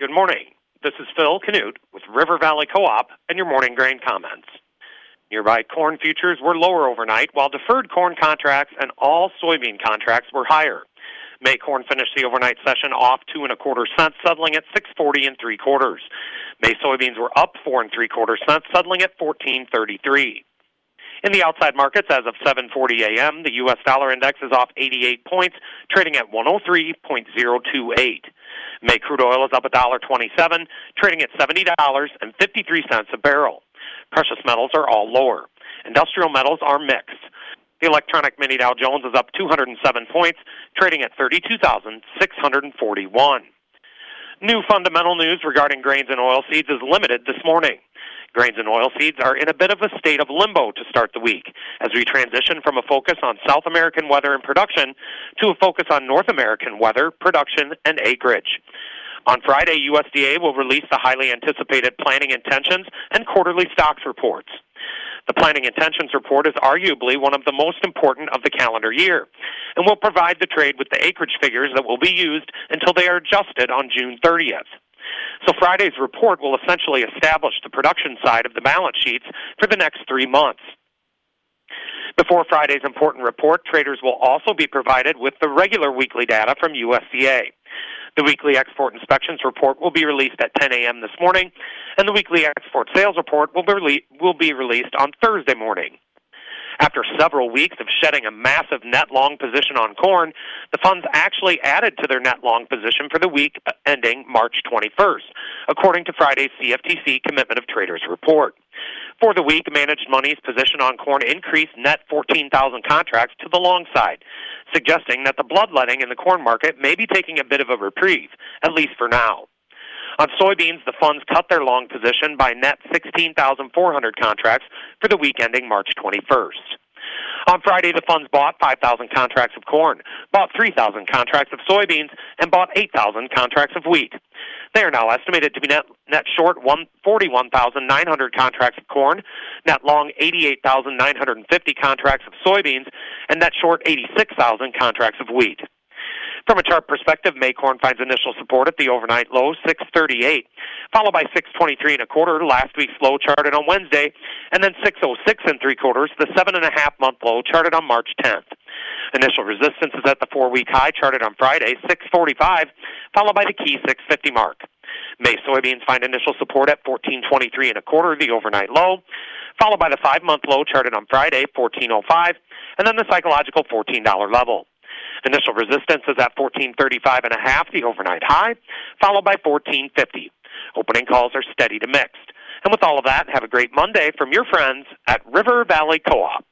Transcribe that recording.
Good morning. This is Phil Canute with River Valley Co-op and your morning grain comments. Nearby corn futures were lower overnight, while deferred corn contracts and all soybean contracts were higher. May corn finished the overnight session off two and a quarter cents, settling at six forty and three quarters. May soybeans were up four and three quarter cents, settling at fourteen thirty three. In the outside markets, as of 7:40 a.m., the U.S. dollar index is off 88 points, trading at 103.028. May crude oil is up $1.27, trading at $70.53 a barrel. Precious metals are all lower. Industrial metals are mixed. The electronic mini Dow Jones is up 207 points, trading at 32,641. New fundamental news regarding grains and oilseeds is limited this morning. Grains and oilseeds are in a bit of a state of limbo to start the week as we transition from a focus on South American weather and production to a focus on North American weather, production, and acreage. On Friday, USDA will release the highly anticipated planting intentions and quarterly stocks reports. The planting intentions report is arguably one of the most important of the calendar year and will provide the trade with the acreage figures that will be used until they are adjusted on June 30th. So Friday's report will essentially establish the production side of the balance sheets for the next three months. Before Friday's important report, traders will also be provided with the regular weekly data from USDA. The weekly export inspections report will be released at 10 a.m. this morning, and the weekly export sales report will be, rele- will be released on Thursday morning. After several weeks of shedding a massive net long position on corn, the funds actually added to their net long position for the week ending March 21st, according to Friday's CFTC Commitment of Traders report. For the week, managed money's position on corn increased net 14,000 contracts to the long side, suggesting that the bloodletting in the corn market may be taking a bit of a reprieve, at least for now. On soybeans, the funds cut their long position by net 16,400 contracts for the week ending March 21st. On Friday, the funds bought 5,000 contracts of corn, bought 3,000 contracts of soybeans, and bought 8,000 contracts of wheat. They are now estimated to be net, net short 41,900 contracts of corn, net long 88,950 contracts of soybeans, and net short 86,000 contracts of wheat. From a chart perspective, Maycorn finds initial support at the overnight low 638, followed by 623 and a quarter, last week's low charted on Wednesday, and then 606 and three quarters, the seven and a half month low charted on March 10th. Initial resistance is at the four week high charted on Friday, 645, followed by the key 650 mark. May soybeans find initial support at 1423 and a quarter, the overnight low, followed by the five month low charted on Friday, 1405, and then the psychological $14 level. Initial resistance is at 1435 and a half, the overnight high, followed by 1450. Opening calls are steady to mixed. And with all of that, have a great Monday from your friends at River Valley Co-op.